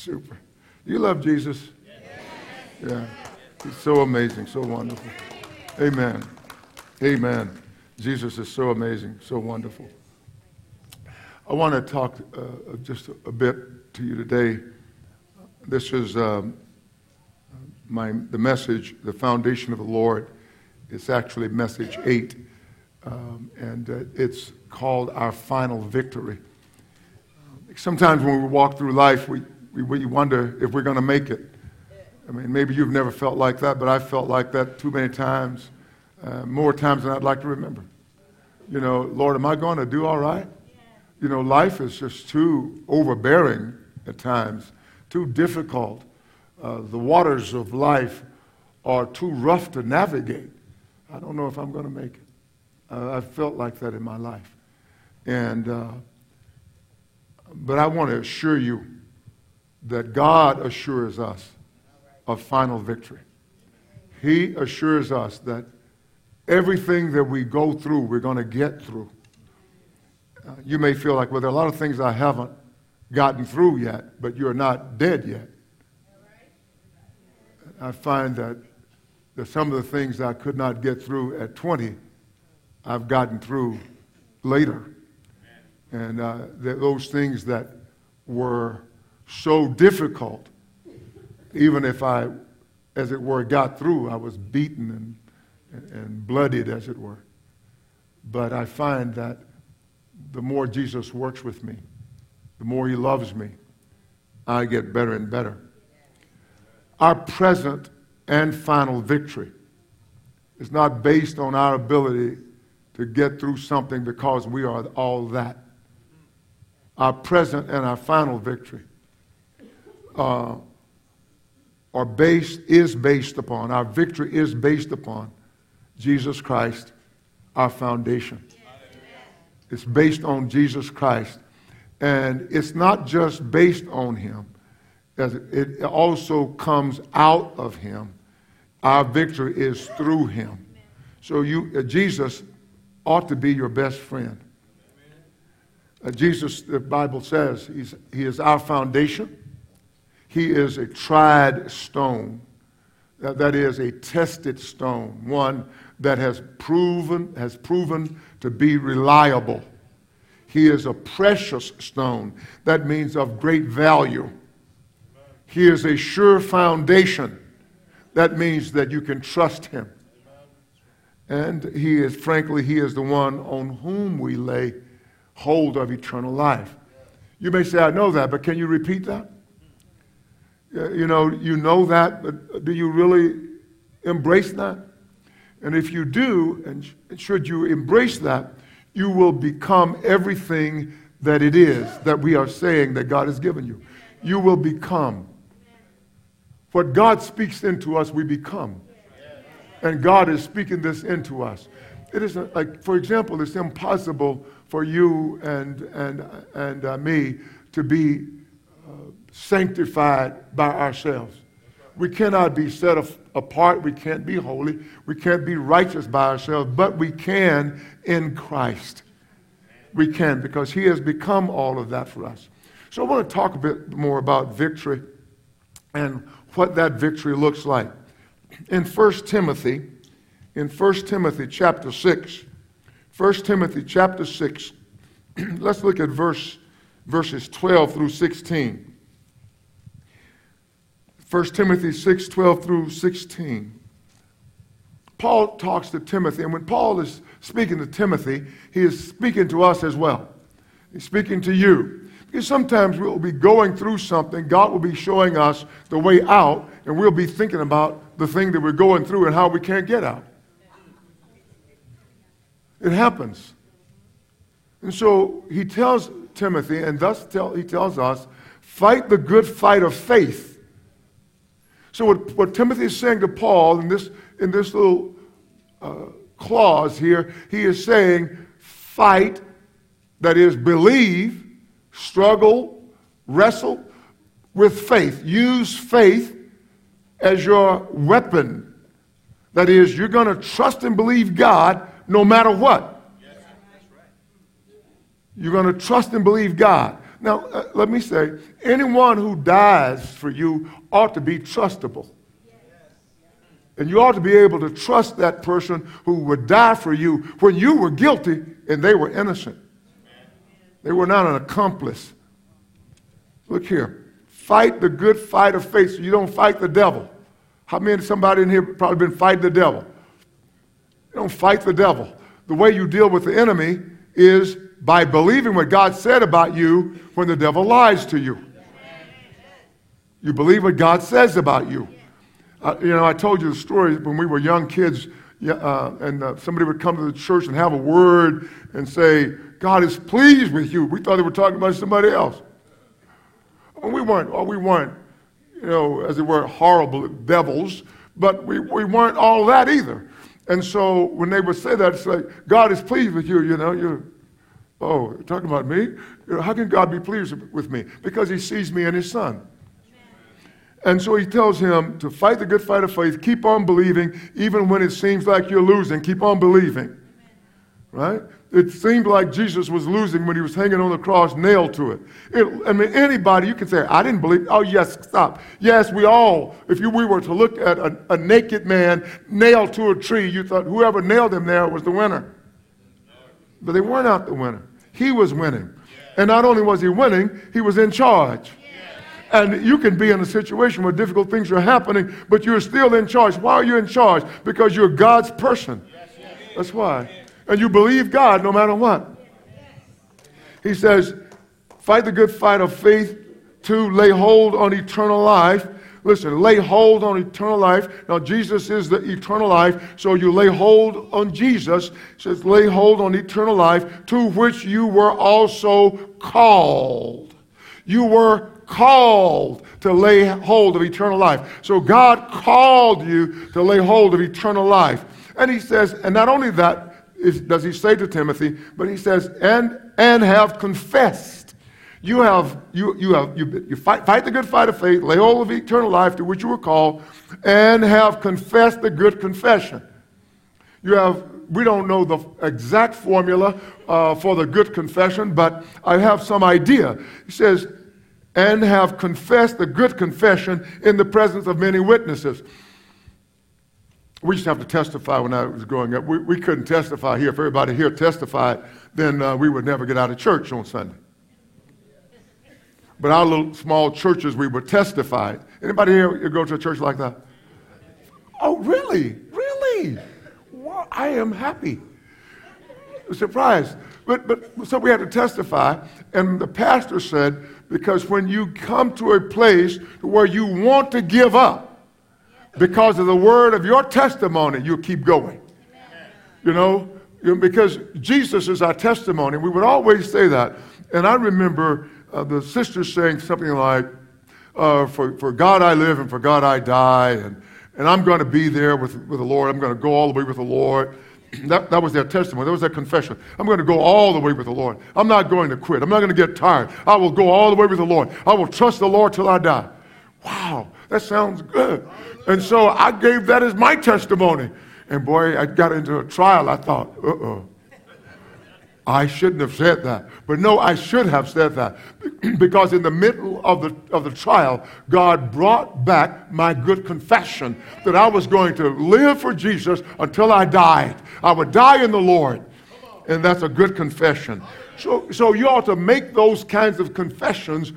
Super. You love Jesus? Yeah. He's so amazing, so wonderful. Amen. Amen. Jesus is so amazing, so wonderful. I want to talk uh, just a bit to you today. This is um, my, the message, the foundation of the Lord. It's actually message eight, um, and uh, it's called Our Final Victory. Sometimes when we walk through life, we, we, we wonder if we're going to make it. I mean, maybe you've never felt like that, but I've felt like that too many times, uh, more times than I'd like to remember. You know, Lord, am I going to do all right? You know, life is just too overbearing at times, too difficult. Uh, the waters of life are too rough to navigate. I don't know if I'm going to make it. Uh, I felt like that in my life. And, uh, but I want to assure you that God assures us of final victory. He assures us that everything that we go through, we're going to get through. Uh, you may feel like, well, there are a lot of things I haven't gotten through yet, but you're not dead yet. I find that, that some of the things I could not get through at 20, I've gotten through later. And uh, those things that were so difficult, even if I, as it were, got through, I was beaten and, and bloodied, as it were. But I find that the more Jesus works with me, the more he loves me, I get better and better. Our present and final victory is not based on our ability to get through something because we are all that. Our present and our final victory uh, are based, is based upon, our victory is based upon Jesus Christ, our foundation. It's based on Jesus Christ. And it's not just based on him, it also comes out of him. Our victory is through him. So you, uh, Jesus ought to be your best friend. Uh, Jesus, the Bible says, he's, he is our foundation. He is a tried stone. That, is a tested stone, one that has proven, has proven to be reliable. He is a precious stone. That means of great value. He is a sure foundation. That means that you can trust him. And he is, frankly, he is the one on whom we lay hold of eternal life. You may say, I know that, but can you repeat that? You know, you know that, but do you really embrace that? And if you do, and should you embrace that, you will become everything that it is that we are saying that God has given you. You will become. What God speaks into us, we become. And God is speaking this into us. It isn't like, for example, it's impossible for you and, and, and uh, me to be uh, sanctified by ourselves. We cannot be set apart. We can't be holy. We can't be righteous by ourselves, but we can in Christ. We can because He has become all of that for us. So I want to talk a bit more about victory and what that victory looks like. In 1 Timothy, in 1 Timothy chapter 6, 1 Timothy chapter 6, let's look at verse, verses 12 through 16. 1 Timothy 6 12 through 16. Paul talks to Timothy, and when Paul is speaking to Timothy, he is speaking to us as well. He's speaking to you. Because sometimes we'll be going through something, God will be showing us the way out, and we'll be thinking about the thing that we're going through and how we can't get out. It happens. And so he tells Timothy, and thus tell, he tells us, fight the good fight of faith. So, what, what Timothy is saying to Paul in this, in this little uh, clause here, he is saying, fight, that is, believe, struggle, wrestle with faith. Use faith as your weapon. That is, you're going to trust and believe God no matter what. You're going to trust and believe God. Now, uh, let me say, anyone who dies for you ought to be trustable. And you ought to be able to trust that person who would die for you when you were guilty and they were innocent. They were not an accomplice. Look here. Fight the good fight of faith so you don't fight the devil. How many somebody in here probably been fighting the devil? You don't fight the devil. The way you deal with the enemy is by believing what God said about you when the devil lies to you. You believe what God says about you. Uh, you know, I told you the story when we were young kids, uh, and uh, somebody would come to the church and have a word and say, God is pleased with you. We thought they were talking about somebody else. And we weren't, well, we weren't, you know, as it were, horrible devils, but we, we weren't all that either. And so when they would say that, it's like, God is pleased with you, you know, you're, oh, talking about me? How can God be pleased with me? Because he sees me in his son. And so he tells him to fight the good fight of faith, keep on believing, even when it seems like you're losing, keep on believing. Right? It seemed like Jesus was losing when he was hanging on the cross, nailed to it. it. I mean, anybody, you can say, I didn't believe. Oh, yes, stop. Yes, we all, if you, we were to look at a, a naked man nailed to a tree, you thought whoever nailed him there was the winner. But they weren't the winner. He was winning. And not only was he winning, he was in charge. And you can be in a situation where difficult things are happening, but you're still in charge. Why are you in charge? Because you're God's person. That's why and you believe God no matter what. He says, fight the good fight of faith to lay hold on eternal life. Listen, lay hold on eternal life. Now, Jesus is the eternal life, so you lay hold on Jesus. It says, lay hold on eternal life, to which you were also called. You were called to lay hold of eternal life. So, God called you to lay hold of eternal life. And He says, and not only that, is, does he say to Timothy, but he says, and, and have confessed. You have, you, you have, you, you fight, fight the good fight of faith, lay hold of eternal life to which you were called, and have confessed the good confession. You have, we don't know the exact formula uh, for the good confession, but I have some idea. He says, and have confessed the good confession in the presence of many witnesses. We used to have to testify when I was growing up. We, we couldn't testify here. If everybody here testified, then uh, we would never get out of church on Sunday. But our little small churches, we would testify. Anybody here you go to a church like that? Oh, really? Really? Well, I am happy. Surprised. But, but so we had to testify, and the pastor said, because when you come to a place where you want to give up, because of the word of your testimony, you'll keep going. You know, because Jesus is our testimony. We would always say that. And I remember uh, the sisters saying something like, uh, for, for God I live and for God I die, and, and I'm going to be there with, with the Lord. I'm going to go all the way with the Lord. That, that was their testimony. That was their confession. I'm going to go all the way with the Lord. I'm not going to quit. I'm not going to get tired. I will go all the way with the Lord. I will trust the Lord till I die. Wow, that sounds good. And so I gave that as my testimony. And boy, I got into a trial. I thought, uh oh. I shouldn't have said that. But no, I should have said that. because in the middle of the, of the trial, God brought back my good confession that I was going to live for Jesus until I died. I would die in the Lord. And that's a good confession. So, so you ought to make those kinds of confessions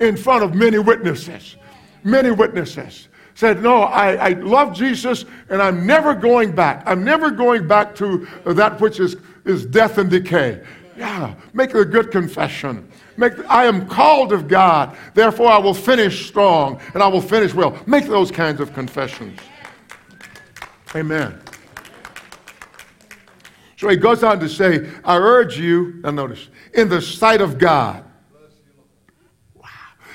in front of many witnesses many witnesses said, No, I, I love Jesus and I'm never going back. I'm never going back to that which is, is death and decay. Yeah, make a good confession. Make, I am called of God, therefore I will finish strong and I will finish well. Make those kinds of confessions. Amen. So he goes on to say, I urge you, now notice, in the sight of God Wow.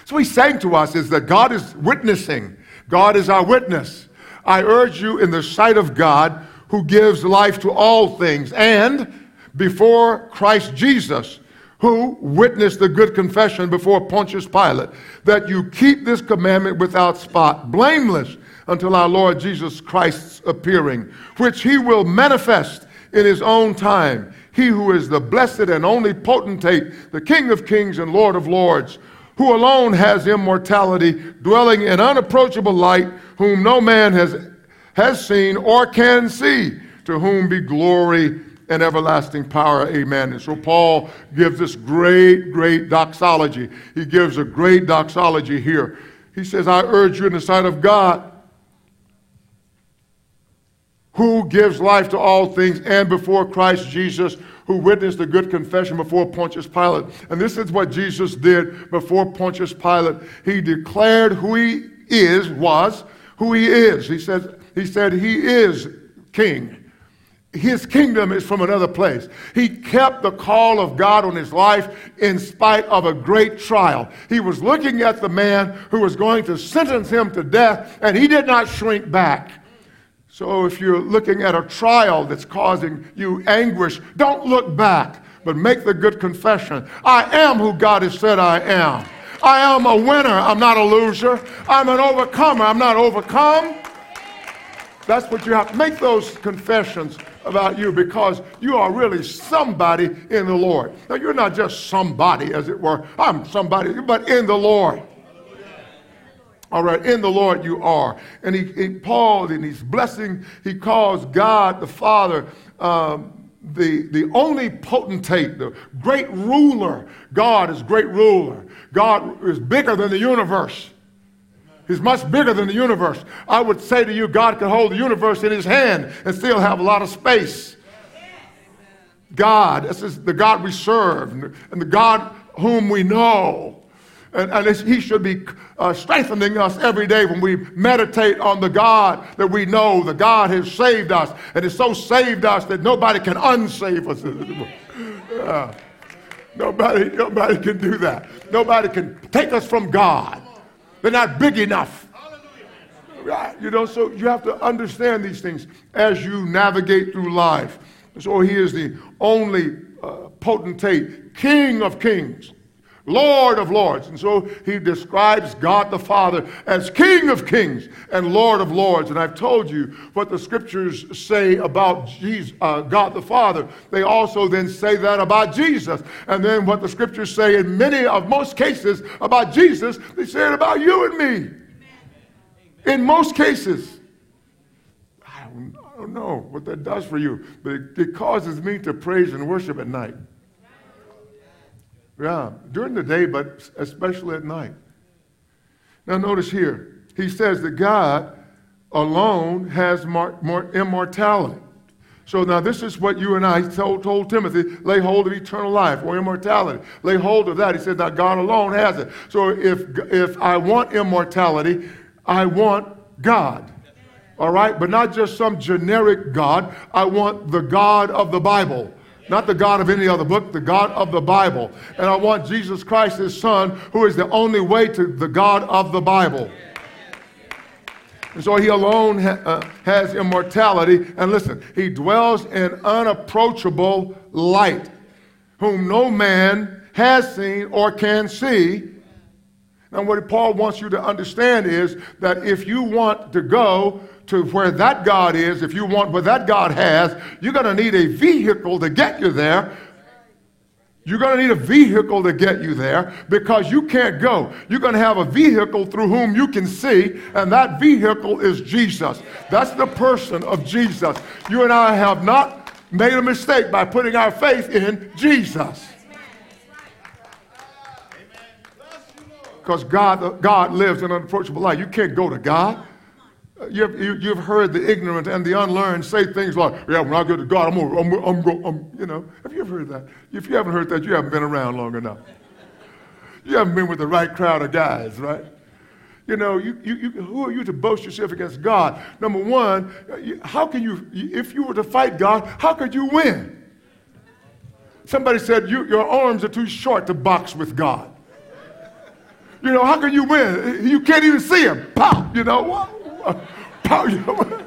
so he's saying to us is that God is witnessing. God is our witness. I urge you in the sight of God who gives life to all things and before Christ Jesus who witnessed the good confession before Pontius Pilate that you keep this commandment without spot, blameless until our Lord Jesus Christ's appearing, which he will manifest in his own time. he who is the blessed and only potentate, the King of kings and Lord of lords, who alone has immortality, dwelling in unapproachable light, whom no man has, has seen or can see, to whom be glory and everlasting power. Amen. And so Paul gives this great, great doxology. He gives a great doxology here. He says, I urge you in the sight of God who gives life to all things, and before Christ Jesus, who witnessed a good confession before Pontius Pilate. And this is what Jesus did before Pontius Pilate. He declared who he is, was, who he is. He said, he said he is king. His kingdom is from another place. He kept the call of God on his life in spite of a great trial. He was looking at the man who was going to sentence him to death, and he did not shrink back. So if you're looking at a trial that's causing you anguish, don't look back, but make the good confession. I am who God has said I am. I am a winner. I'm not a loser. I'm an overcomer. I'm not overcome. That's what you have make those confessions about you because you are really somebody in the Lord. Now, you're not just somebody, as it were. I'm somebody, but in the Lord. All right, in the Lord you are. And he, he Paul, in his blessing, he calls God the Father um, the, the only potentate, the great ruler. God is great ruler. God is bigger than the universe. He's much bigger than the universe. I would say to you, God could hold the universe in his hand and still have a lot of space. God, this is the God we serve and the God whom we know. And, and he should be uh, strengthening us every day when we meditate on the God that we know. The God has saved us and has so saved us that nobody can unsave us. Nobody, nobody can do that. Nobody can take us from God. They're not big enough. Right? You know, so you have to understand these things as you navigate through life. So he is the only uh, potentate, King of kings. Lord of lords. And so he describes God the Father as King of kings and Lord of lords. And I've told you what the scriptures say about Jesus, uh, God the Father. They also then say that about Jesus. And then what the scriptures say in many of most cases about Jesus, they say it about you and me. In most cases. I don't, I don't know what that does for you, but it, it causes me to praise and worship at night. Yeah, during the day, but especially at night. Now, notice here, he says that God alone has mar- more immortality. So now this is what you and I told, told Timothy, lay hold of eternal life or immortality. Lay hold of that. He said that God alone has it. So if, if I want immortality, I want God. All right? But not just some generic God. I want the God of the Bible. Not the God of any other book, the God of the Bible. And I want Jesus Christ, his son, who is the only way to the God of the Bible. And so he alone ha- uh, has immortality. And listen, he dwells in unapproachable light, whom no man has seen or can see. And what Paul wants you to understand is that if you want to go to where that God is, if you want what that God has, you're going to need a vehicle to get you there. You're going to need a vehicle to get you there because you can't go. You're going to have a vehicle through whom you can see, and that vehicle is Jesus. That's the person of Jesus. You and I have not made a mistake by putting our faith in Jesus. Because God, God lives an unapproachable light. You can't go to God. You've, you, have heard the ignorant and the unlearned say things like, yeah, when I get to God, I'm going I'm, I'm, I'm, I'm, you know. Have you ever heard that? If you haven't heard that, you haven't been around long enough. You haven't been with the right crowd of guys, right? You know, you, you, you, who are you to boast yourself against God? Number one, how can you, if you were to fight God, how could you win? Somebody said, you, your arms are too short to box with God. You know, how can you win? You can't even see him. Pop, you know. Power, you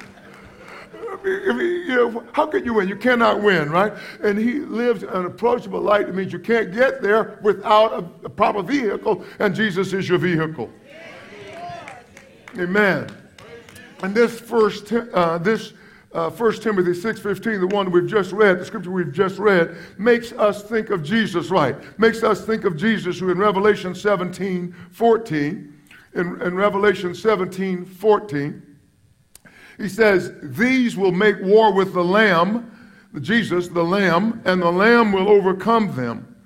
know, how can you win? You cannot win, right? And he lives an approachable light. It means you can't get there without a, a proper vehicle, and Jesus is your vehicle. Amen. And this first, uh, this uh, 1 Timothy 6.15, the one we've just read, the scripture we've just read, makes us think of Jesus right. Makes us think of Jesus who in Revelation 17, 14, in, in Revelation 17, 14, he says, These will make war with the Lamb, Jesus, the Lamb, and the Lamb will overcome them.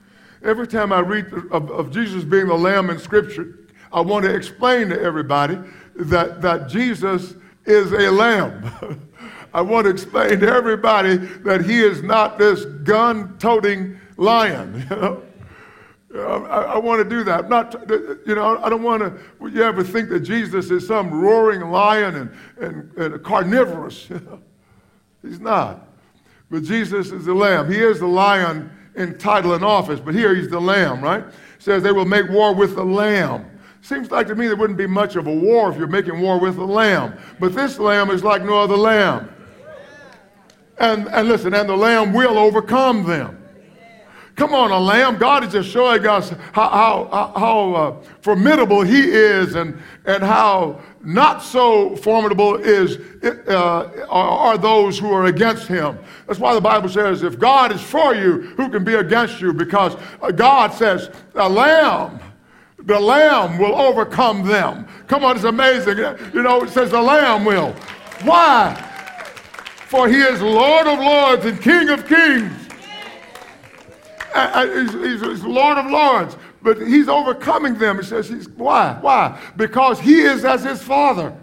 Every time I read of, of Jesus being the Lamb in Scripture, I want to explain to everybody that, that Jesus is a lamb. I want to explain to everybody that he is not this gun toting lion. You know? I, I, want to do that. I'm not, you know, I don't want to. You ever think that Jesus is some roaring lion and, and, and carnivorous? He's not. But Jesus is the lamb. He is the lion in title and office, but here he's the lamb, right? says they will make war with the lamb. Seems like to me there wouldn't be much of a war if you're making war with the lamb. But this lamb is like no other lamb. And, and listen, and the lamb will overcome them. Come on, a lamb. God is just showing us how, how, how uh, formidable he is and, and how not so formidable is, uh, are, those who are against him. That's why the Bible says, if God is for you, who can be against you? Because uh, God says, a lamb, the lamb will overcome them. Come on, it's amazing. You know, it says the lamb will. Why? For he is Lord of lords and King of kings. He's, he's, he's Lord of lords but he's overcoming them. He says, he's, why? Why? Because he is as his father.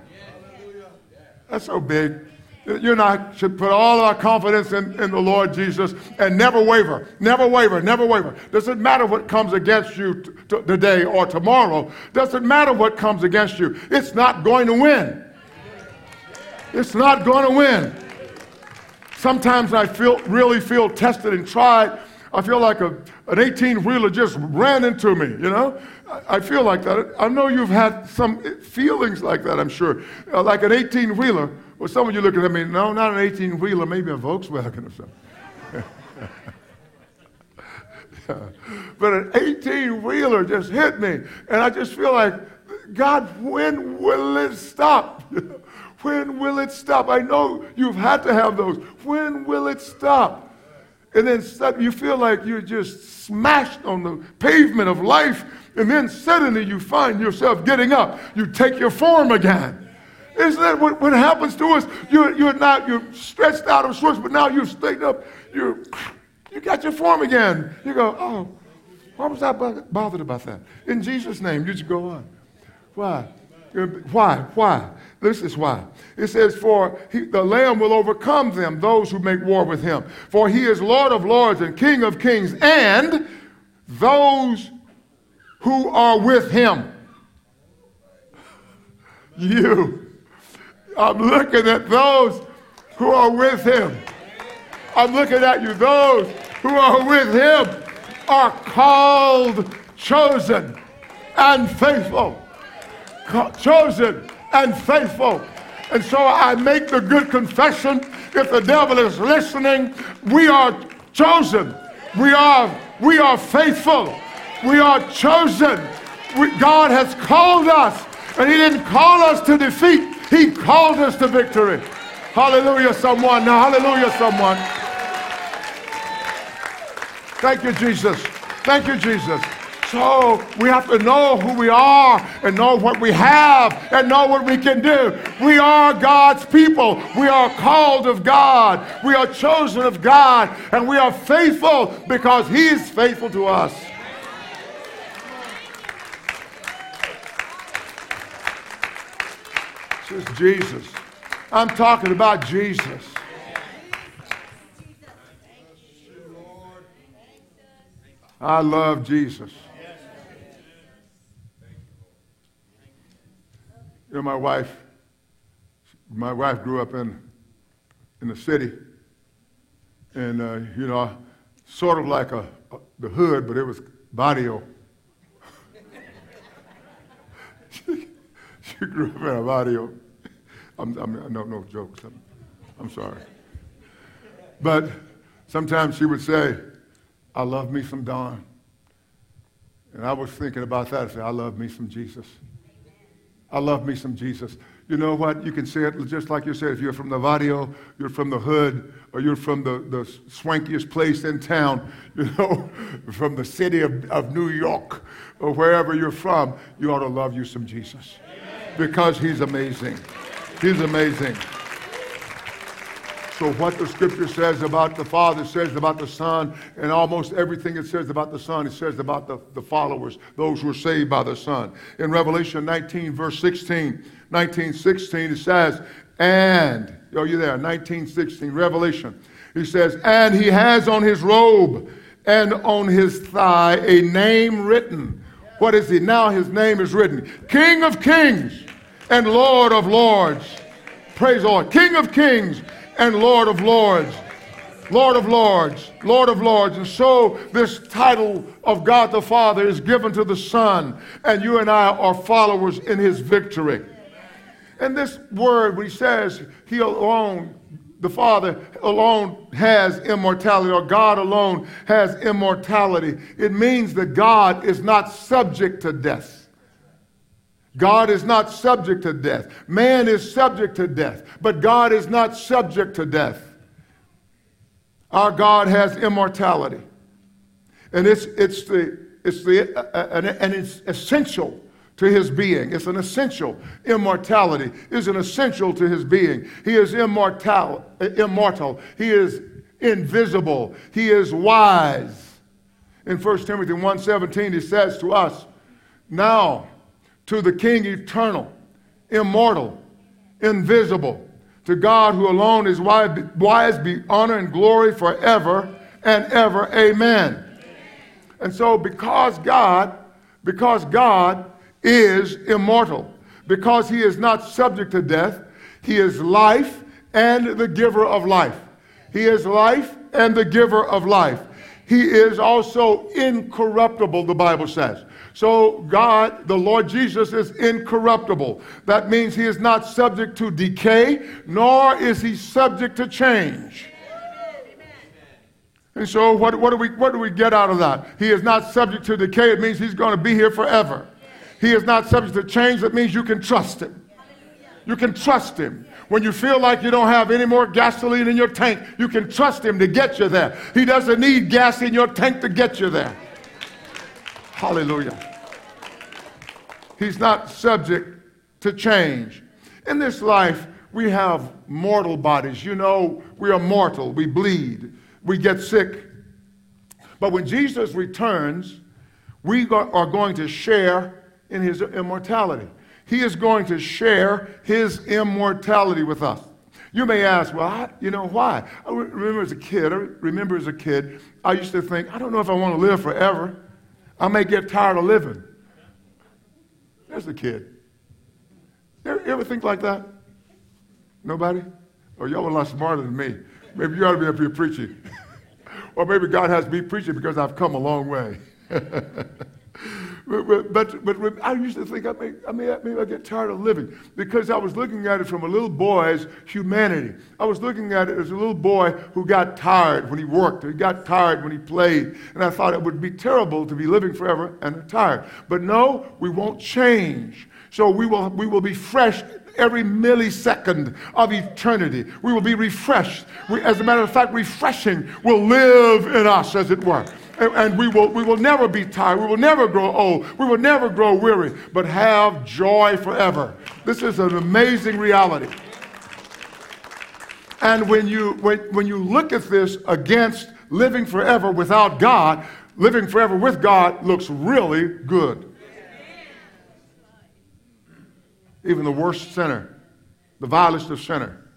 That's so big. You and I should put all our confidence in, in the Lord Jesus and never waver, never waver, never waver. Doesn't matter what comes against you t- t- today or tomorrow. Doesn't matter what comes against you. It's not going to win. It's not going to win. Sometimes I feel really feel tested and tried I feel like a, an 18 wheeler just ran into me, you know? I, feel like that. I know you've had some feelings like that, I'm sure. Uh, like an 18 wheeler. Well, some of you looking at me, no, not an 18 wheeler, maybe a Volkswagen or something. But an 18 wheeler just hit me. And I just feel like, God, when will it stop? when will it stop? I know you've had to have those. When will it stop? And then suddenly you feel like you're just smashed on the pavement of life, and then suddenly you find yourself getting up. You take your form again. Isn't that what, what happens to us? You're, you're not, you're stretched out of sorts, but now you're straightened up. You're, you got your form again. You go, oh, why was I bothered about that? In Jesus' name, you just go on. Why? Why? Why? This is why. It says, For he, the Lamb will overcome them, those who make war with him. For he is Lord of lords and King of kings, and those who are with him. You. I'm looking at those who are with him. I'm looking at you. Those who are with him are called, chosen, and faithful. Chosen and faithful. And so I make the good confession if the devil is listening, we are chosen. We are, we are faithful. We are chosen. We, God has called us, and He didn't call us to defeat, He called us to victory. Hallelujah, someone. Now, hallelujah, someone. Thank you, Jesus. Thank you, Jesus. So we have to know who we are and know what we have and know what we can do. We are God's people. We are called of God. We are chosen of God. And we are faithful because He is faithful to us. This is Jesus. I'm talking about Jesus. I love Jesus. My wife, my wife grew up in, in the city, and, uh, you know, sort of like a, a, the hood, but it was barrio. she, she grew up in a barrio. I'm, I'm, no, no jokes. I'm, I'm sorry. But sometimes she would say, I love me some Don. And I was thinking about that. I said, I love me some Jesus. I love me some Jesus. You know what? You can say it just like you said. If you're from the you're from the hood, or you're from the, the swankiest place in town, you know, from the city of, of New York, or wherever you're from, you ought to love you some Jesus. Because he's amazing. He's amazing. So, what the scripture says about the Father says about the Son, and almost everything it says about the Son, it says about the, the followers, those who are saved by the Son. In Revelation 19, verse 16, 19, 16, it says, and, are you there? 19, 16, Revelation. He says, and he has on his robe and on his thigh a name written. What is he? Now his name is written King of Kings and Lord of Lords. Praise the Lord. King of Kings and Lord of Lords. Lord of Lords, Lord of Lords. And so this title of God the Father is given to the Son, and you and I are followers in his victory. And this word, when he says he alone, the Father alone has immortality, or God alone has immortality, it means that God is not subject to death. God is not subject to death. Man is subject to death, but God is not subject to death. Our God has immortality. And it's, it's, the, it's, the, uh, and, and it's essential to his being. It's an essential. Immortality is an essential to his being. He is immortal, immortal. He is invisible. He is wise. In 1 Timothy 1.17, he says to us, Now to the King eternal, immortal, invisible, to God who alone is wise, be honor and glory forever and ever. Amen. Amen. And so, because God, because God is immortal, because he is not subject to death, he is life and the giver of life. He is life and the giver of life. He is also incorruptible, the Bible says. So, God, the Lord Jesus, is incorruptible. That means he is not subject to decay, nor is he subject to change. And so, what, what, do we, what do we get out of that? He is not subject to decay. It means he's going to be here forever. He is not subject to change. That means you can trust him. You can trust him. When you feel like you don't have any more gasoline in your tank, you can trust him to get you there. He doesn't need gas in your tank to get you there. Hallelujah. He's not subject to change. In this life, we have mortal bodies. You know, we are mortal. We bleed. We get sick. But when Jesus returns, we are going to share in his immortality. He is going to share his immortality with us. You may ask, well, I, you know, why? I remember as a kid, I remember as a kid, I used to think, I don't know if I want to live forever. I may get tired of living. There's a kid. You ever, you ever think like that? Nobody? Oh, y'all are a lot smarter than me. Maybe you ought to be up here preaching. or maybe God has to me preaching because I've come a long way. but, but, I used to think I may, I may, maybe I get tired of living because I was looking at it from a little boy's humanity. I was looking at it as a little boy who got tired when he worked, he got tired when he played, and I thought it would be terrible to be living forever and tired. But no, we won't change. So we will, we will be fresh every millisecond of eternity. We will be refreshed. We, as a matter of fact, refreshing will live in us, as it were and we will, we will never be tired. We will never grow old. We will never grow weary, but have joy forever. This is an amazing reality. And when you, when, when you look at this against living forever without God, living forever with God looks really good. Even the worst sinner, the vilest of sinner,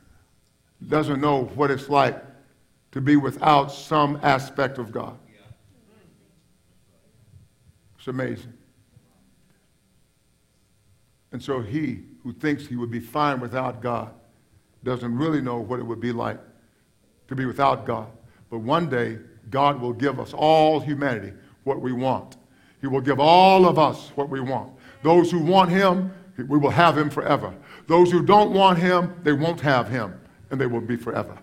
doesn't know what it's like to be without some aspect of God. It's amazing. And so he who thinks he would be fine without God doesn't really know what it would be like to be without God. But one day, God will give us, all humanity, what we want. He will give all of us what we want. Those who want him, we will have him forever. Those who don't want him, they won't have him, and they will be forever.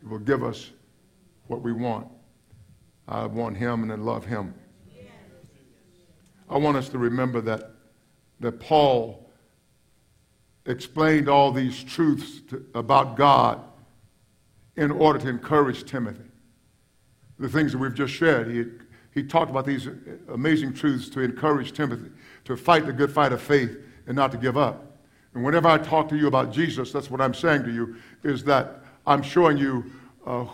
He will give us what we want. I want him and I love him. I want us to remember that, that Paul explained all these truths to, about God in order to encourage Timothy. The things that we've just shared, he, he talked about these amazing truths to encourage Timothy to fight the good fight of faith and not to give up. And whenever I talk to you about Jesus, that's what I'm saying to you, is that I'm showing you uh,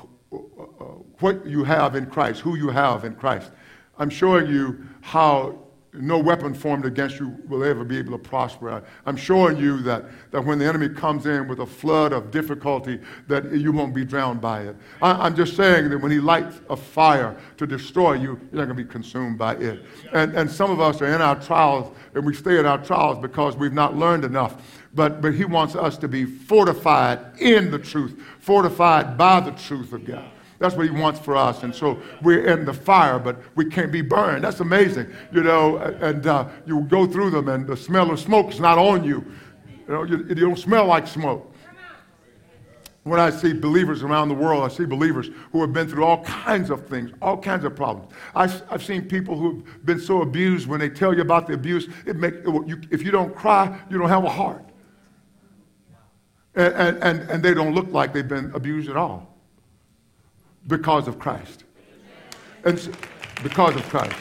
what you have in Christ, who you have in Christ. I'm showing you how no weapon formed against you will ever be able to prosper. I'm showing you that, that when the enemy comes in with a flood of difficulty, that you won't be drowned by it. I, am just saying that when he lights a fire to destroy you, you're not going to be consumed by it. And, and some of us are in our trials, and we stay in our trials because we've not learned enough. But, but he wants us to be fortified in the truth, fortified by the truth of God. That's what he wants for us. And so we're in the fire, but we can't be burned. That's amazing. You know, and uh, you go through them, and the smell of smoke is not on you. You know, you, you don't smell like smoke. When I see believers around the world, I see believers who have been through all kinds of things, all kinds of problems. I've, I've seen people who've been so abused when they tell you about the abuse, it make, you, if you don't cry, you don't have a heart. And, and, and, they don't look like they've been abused at all because of Christ. And so, because of Christ.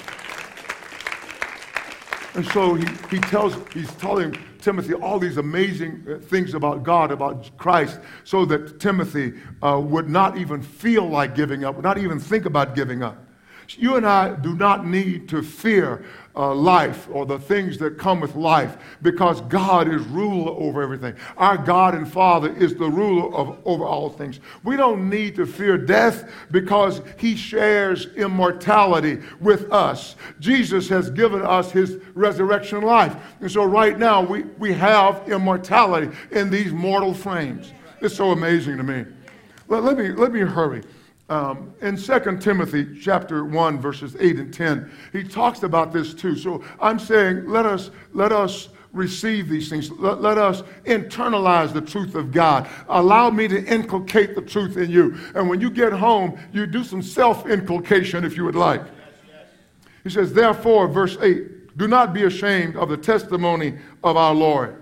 And so he, he tells, he's telling Timothy all these amazing uh, things about God, about Christ, so that Timothy uh, would not even feel like giving up, would not even think about giving up. You and I do not need to fear uh, life or the things that come with life because God is ruler over everything. Our God and Father is the ruler of, over all things. We don't need to fear death because He shares immortality with us. Jesus has given us His resurrection life. And so right now we, we have immortality in these mortal frames. It's so amazing to me. Let, let, me, let me hurry. Um, in 2 Timothy chapter 1, verses 8 and 10, he talks about this too. So I'm saying, let us, let us receive these things. Let, let, us internalize the truth of God. Allow me to inculcate the truth in you. And when you get home, you do some self inculcation if you would like. He says, therefore, verse 8, do not be ashamed of the testimony of our Lord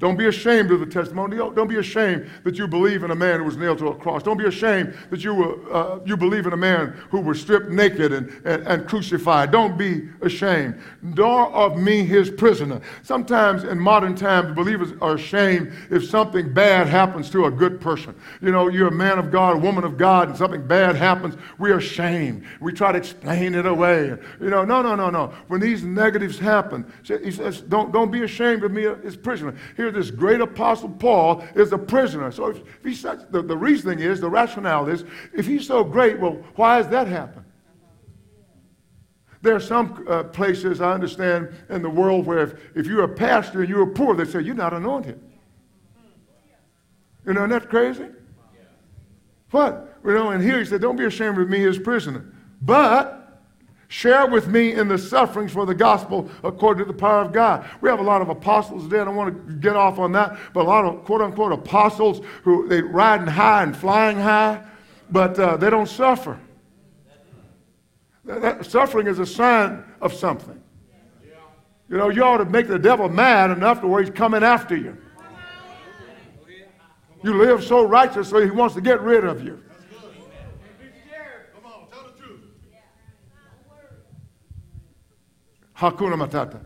don't be ashamed of the testimony. Don't be ashamed that you believe in a man who was nailed to a cross. Don't be ashamed that you, were, uh, you believe in a man who was stripped naked and, and, and crucified. Don't be ashamed. Nor of me, his prisoner. Sometimes in modern times, believers are ashamed if something bad happens to a good person. You know, you're a man of God, a woman of God, and something bad happens, we're ashamed. We try to explain it away. You know, no, no, no, no. When these negatives happen, he says, don't, don't be ashamed of me, his prisoner. Here here this great apostle Paul is a prisoner. So if, if he's such, the, the reasoning is, the rationale is, if he's so great, well, why has that happened? There are some uh, places, I understand, in the world where if, if you're a pastor and you're poor, they say, you're not anointed. You know, isn't that crazy? What? You know, and here he said, don't be ashamed of me, his prisoner. But Share with me in the sufferings for the gospel according to the power of God. We have a lot of apostles today. I don't want to get off on that, but a lot of quote unquote apostles who they riding high and flying high, but uh, they don't suffer. That, that, suffering is a sign of something. You know, you ought to make the devil mad enough to where he's coming after you. You live so righteously, he wants to get rid of you. Hakuna Matata.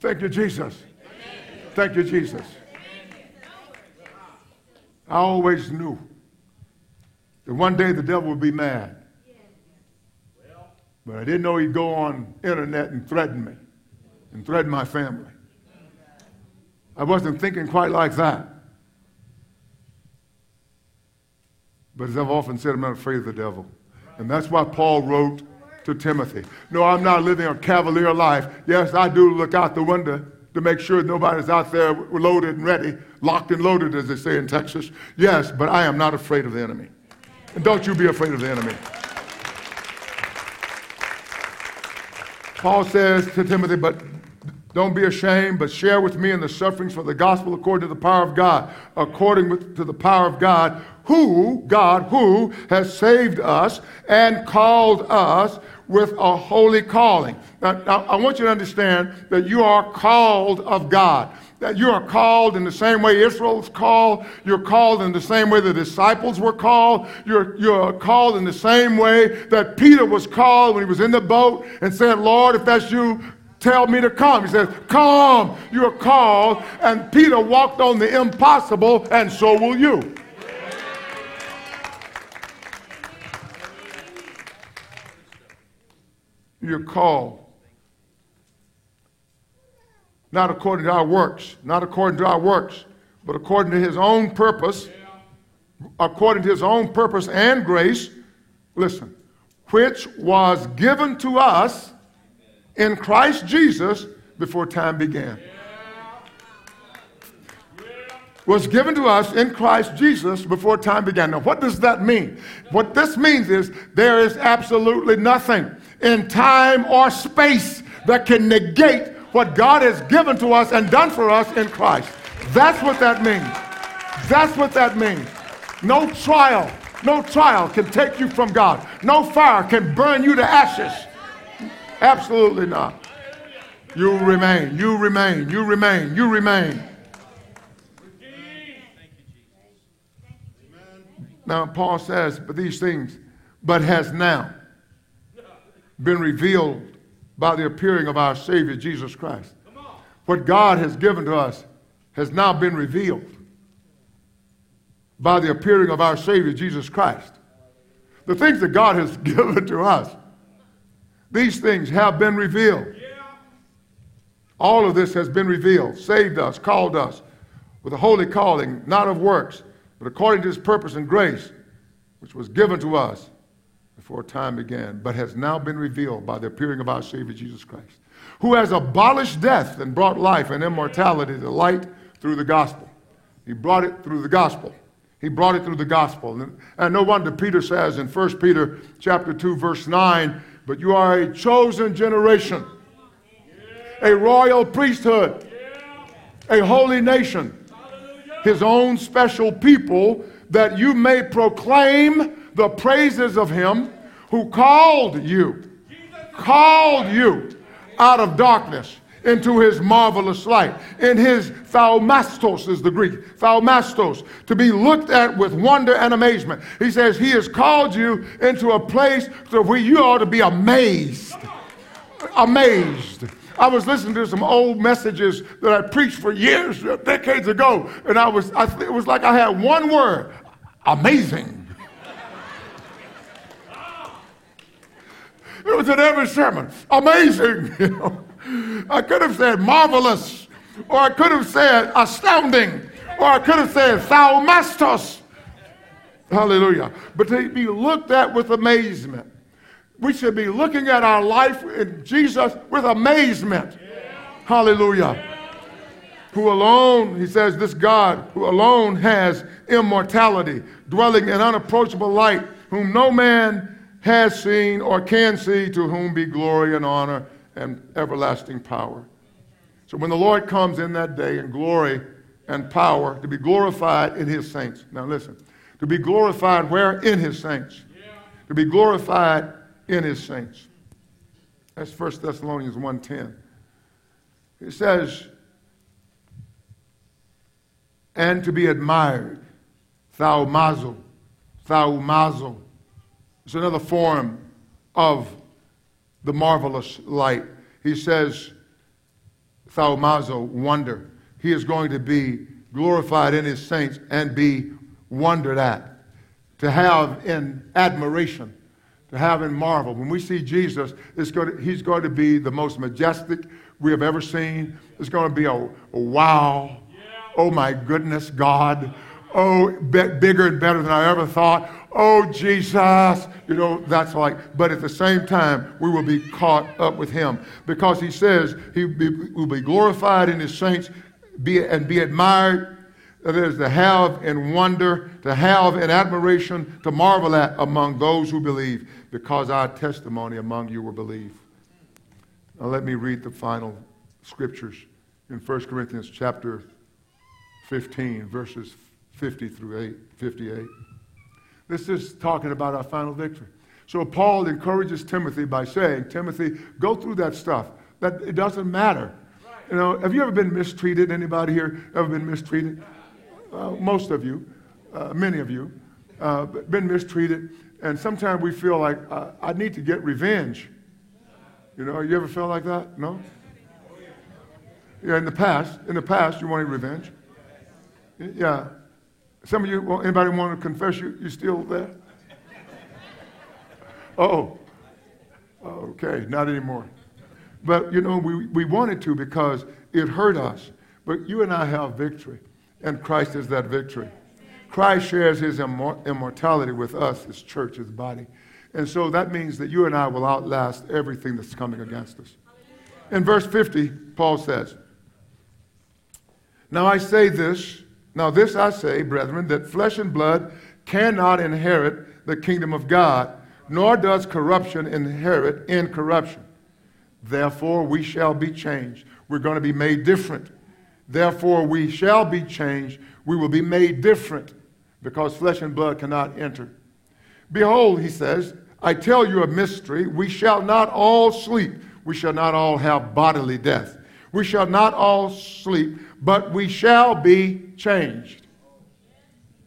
Thank you, Jesus. Thank you, Jesus. I always knew that one day the devil would be mad. But I didn't know he'd go on internet and threaten me and threaten my family. I wasn't thinking quite like that. But as I've often said, I'm not afraid of the devil. And that's why Paul wrote to Timothy No, I'm not living a cavalier life. Yes, I do look out the window to make sure nobody's out there loaded and ready, locked and loaded, as they say in Texas. Yes, but I am not afraid of the enemy. And don't you be afraid of the enemy. Paul says to Timothy, but Don't be ashamed, but share with me in the sufferings for the gospel according to the power of God, according to the power of God, who, God, who has saved us and called us with a holy calling. Now, I want you to understand that you are called of God. That you are called in the same way Israel was called. You're called in the same way the disciples were called. You're, you're called in the same way that Peter was called when he was in the boat and said, Lord, if that's you, tell me to come. He says, Come, you are called. And Peter walked on the impossible, and so will you. You're called. Not according to our works, not according to our works, but according to his own purpose, according to his own purpose and grace. Listen, which was given to us in Christ Jesus before time began. Was given to us in Christ Jesus before time began. Now, what does that mean? What this means is there is absolutely nothing in time or space that can negate what God has given to us and done for us in Christ. That's what that means. That's what that means. No trial, no trial can take you from God. No fire can burn you to ashes. Absolutely not. You remain, you remain, you remain, you remain. Now, Paul says, but these things, but has now been revealed by the appearing of our Savior Jesus Christ. What God has given to us has now been revealed by the appearing of our Savior Jesus Christ. The things that God has given to us these things have been revealed. All of this has been revealed, saved us, called us with a holy calling, not of works, but according to his purpose and grace, which was given to us before time began, but has now been revealed by the appearing of our Savior Jesus Christ, who has abolished death and brought life and immortality to light through the gospel. He brought it through the gospel. He brought it through the gospel. And no wonder Peter says in 1 Peter chapter 2, verse 9, but you are a chosen generation, a royal priesthood, a holy nation, his own special people, that you may proclaim the praises of him who called you, called you out of darkness into his marvelous light. In his thaumastos is the Greek, thaumastos, to be looked at with wonder and amazement. He says he has called you into a place where you ought to be amazed. Amazed. I was listening to some old messages that I preached for years, decades ago, and I was, I, it was like I had one word, amazing. It was in every sermon, amazing. I could have said marvelous, or I could have said astounding, or I could have said thaumastos. Hallelujah. But to be looked at with amazement. We should be looking at our life in Jesus with amazement. Hallelujah. Who alone, he says, this God who alone has immortality, dwelling in unapproachable light, whom no man has seen or can see, to whom be glory and honor and everlasting power. So when the Lord comes in that day in glory and power to be glorified in his saints. Now listen, to be glorified where? In his saints. To be glorified in his saints. That's 1 Thessalonians 1.10. It says, and to be admired. Thaumazo. Thaumazo. It's another form of the marvelous light. He says, Thaumazo, wonder. He is going to be glorified in his saints and be wondered at. To have in admiration, to have in marvel. When we see Jesus, it's going to, he's going to be the most majestic we have ever seen. It's going to be a, a wow. Oh my goodness, God. Oh, be, bigger and better than I ever thought oh, Jesus. You know, that's like, but at the same time, we will be caught up with him because he says he will be glorified in his saints be, and be admired. That is, to have in wonder, to have in admiration, to marvel at among those who believe, because our testimony among you will believe. Now, let me read the final scriptures in 1 Corinthians chapter 15, verses 50 through 8, 58. This is talking about our final victory. So Paul encourages Timothy by saying, Timothy, go through that stuff. That it doesn't matter. You know, have you ever been mistreated? Anybody here ever been mistreated? Uh, most of you, uh, many of you, uh, been mistreated, and sometimes we feel like uh, I need to get revenge. You know, you ever felt like that? No. Yeah, in the past, in the past, you wanted revenge. Yeah. Some of you, anybody want to confess you, you still there? Oh, okay, not anymore. But you know, we, we wanted to because it hurt us. But you and I have victory, and Christ is that victory. Christ shares his immor- immortality with us, his church, his body. And so that means that you and I will outlast everything that's coming against us. In verse 50, Paul says, Now I say this, now this I say, brethren, that flesh and blood cannot inherit the kingdom of God, nor does corruption inherit incorruption. Therefore, we shall be changed. We're going to be made different. Therefore, we shall be changed. We will be made different because flesh and blood cannot enter. Behold, he says, I tell you a mystery. We shall not all sleep. We shall not all have bodily death. We shall not all sleep, but we shall be changed.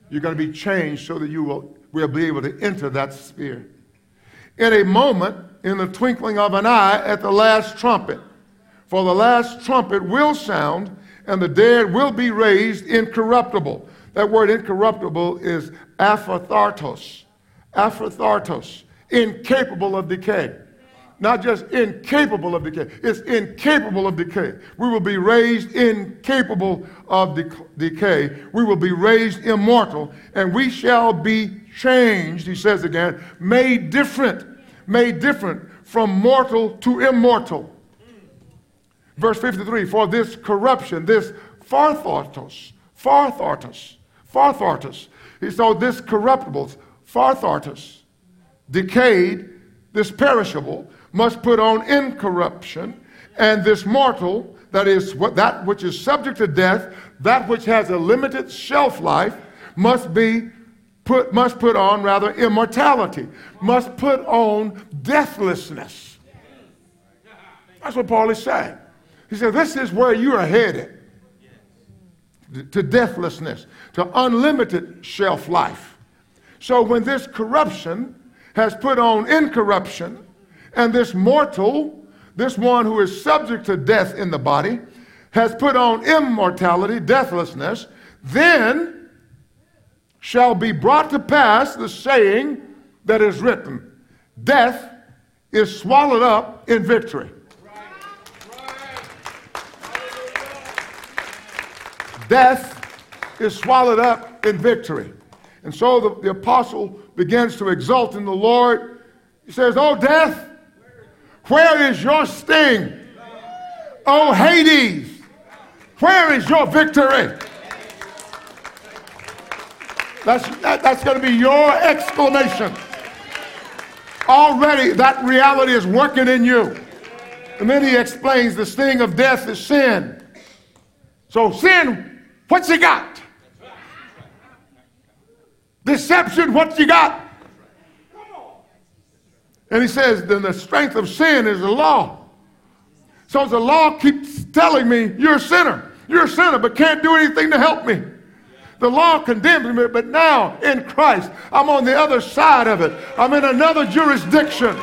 You're going to be changed so that you will, will be able to enter that sphere. In a moment, in the twinkling of an eye, at the last trumpet. For the last trumpet will sound, and the dead will be raised incorruptible. That word incorruptible is aphathartos. Aphathartos, incapable of decay. Not just incapable of decay, it's incapable of decay. We will be raised incapable of de- decay. We will be raised immortal, and we shall be changed, he says again, made different, made different from mortal to immortal. Verse 53 For this corruption, this pharthartos, pharthartos, pharthartos, so this corruptible, pharthartos, decayed, this perishable, must put on incorruption, and this mortal, that is what, that which is subject to death, that which has a limited shelf life, must be put, must put on rather immortality, must put on deathlessness. That's what Paul is saying. He said, This is where you are headed to deathlessness, to unlimited shelf life. So when this corruption has put on incorruption, and this mortal, this one who is subject to death in the body, has put on immortality, deathlessness, then shall be brought to pass the saying that is written Death is swallowed up in victory. Death is swallowed up in victory. And so the, the apostle begins to exult in the Lord. He says, Oh, death, where is your sting? Oh, Hades, where is your victory? That's, that, that's going to be your exclamation. Already that reality is working in you. And then he explains the sting of death is sin. So, sin, what's you got? Deception, what you got? And he says, then the strength of sin is the law. So the law keeps telling me, you're a sinner. You're a sinner, but can't do anything to help me. The law condemns me, but now in Christ, I'm on the other side of it. I'm in another jurisdiction.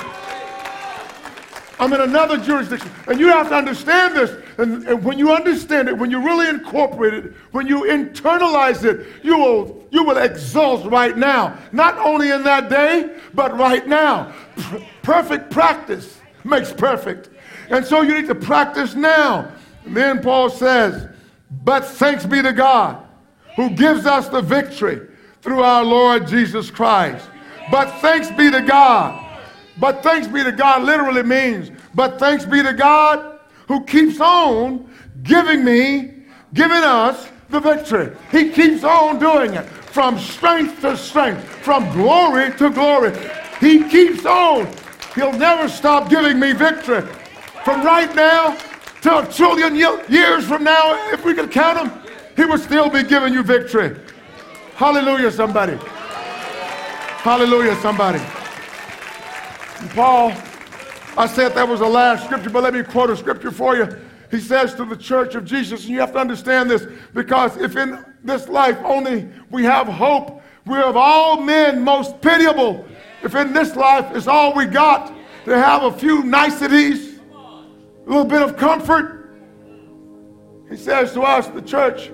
I'm in another jurisdiction. And you have to understand this. And, and, when you understand it, when you really incorporate it, when you internalize it, you will, you will exult right now. Not only in that day, but right now. P- perfect practice makes perfect. And so you need to practice now. And then Paul says, But thanks be to God who gives us the victory through our Lord Jesus Christ. But thanks be to God but thanks be to God literally means, but thanks be to God who keeps on giving me, giving us the victory. He keeps on doing it from strength to strength, from glory to glory. He keeps on. He'll never stop giving me victory. From right now to a trillion years from now, if we could count them, he would still be giving you victory. Hallelujah, somebody. Hallelujah, somebody. Paul, I said that was the last scripture, but let me quote a scripture for you. He says to the church of Jesus, and you have to understand this because if in this life only we have hope, we're of all men most pitiable. If in this life is all we got to have a few niceties, a little bit of comfort, he says to us, the church,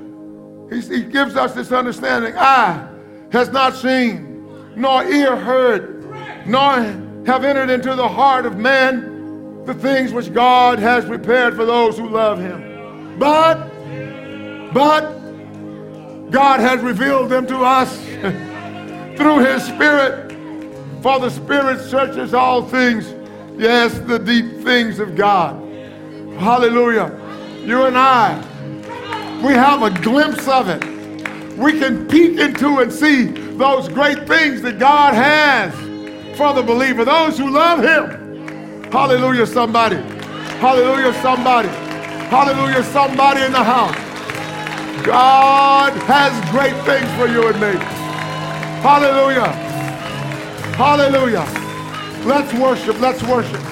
he gives us this understanding eye has not seen, nor ear heard, nor have entered into the heart of man the things which God has prepared for those who love him. But, but, God has revealed them to us through his Spirit. For the Spirit searches all things, yes, the deep things of God. Hallelujah. You and I, we have a glimpse of it. We can peek into and see those great things that God has for the believer, those who love Him. Hallelujah, somebody. Hallelujah, somebody. Hallelujah, somebody in the house. God has great things for you and me. Hallelujah. Hallelujah. Let's worship. Let's worship.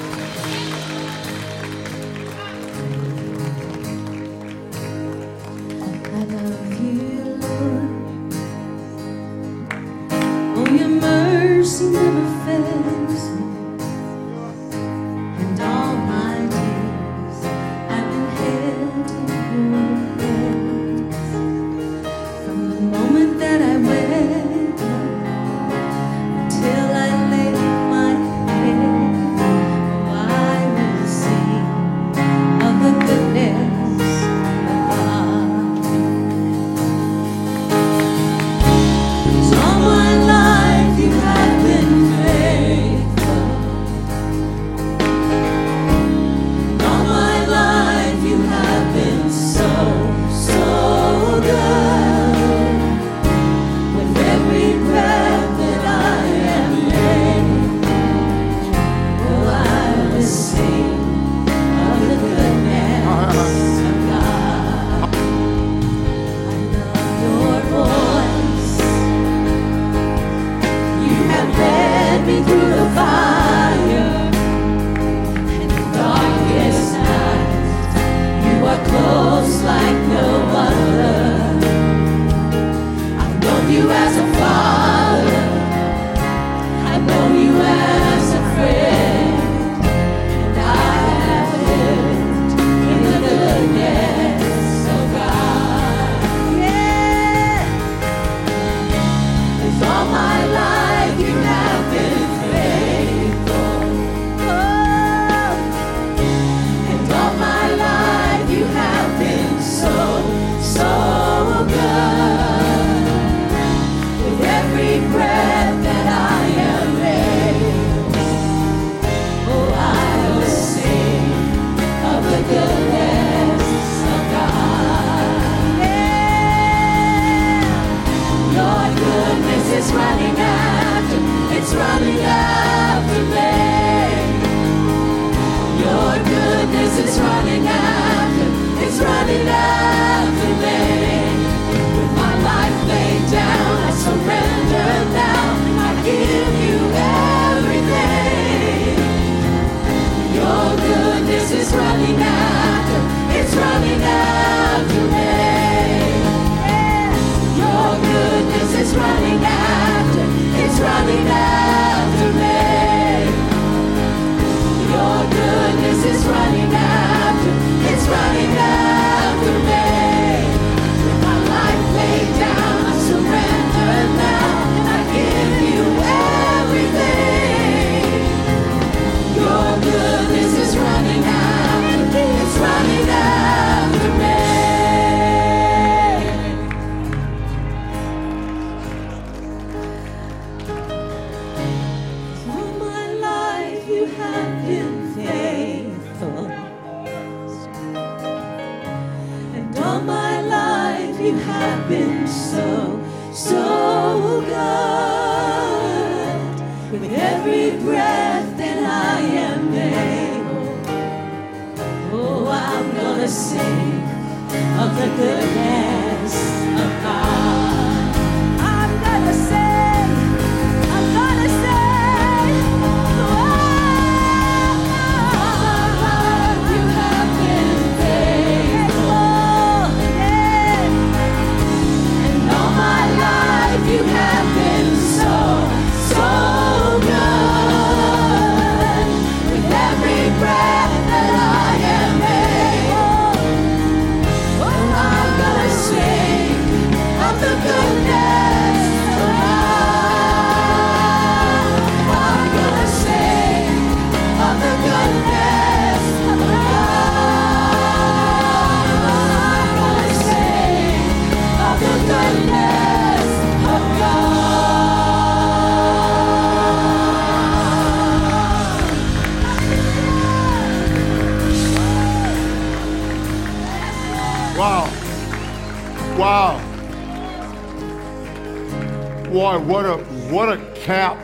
Cap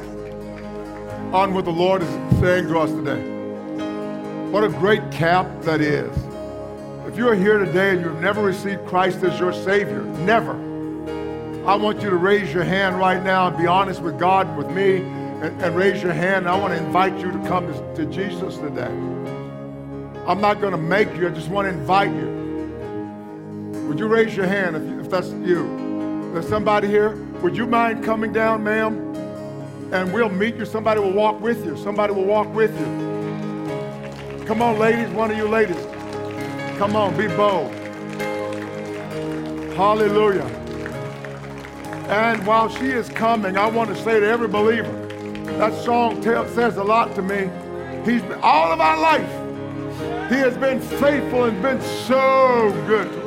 on what the Lord is saying to us today. What a great cap that is. If you're here today and you've never received Christ as your Savior, never, I want you to raise your hand right now and be honest with God and with me and, and raise your hand. I want to invite you to come to, to Jesus today. I'm not going to make you, I just want to invite you. Would you raise your hand if, if that's you? There's somebody here? Would you mind coming down, ma'am? And we'll meet you. Somebody will walk with you. Somebody will walk with you. Come on, ladies, one of you ladies. Come on, be bold. Hallelujah. And while she is coming, I want to say to every believer, that song tell, says a lot to me. He's been, all of our life, he has been faithful and been so good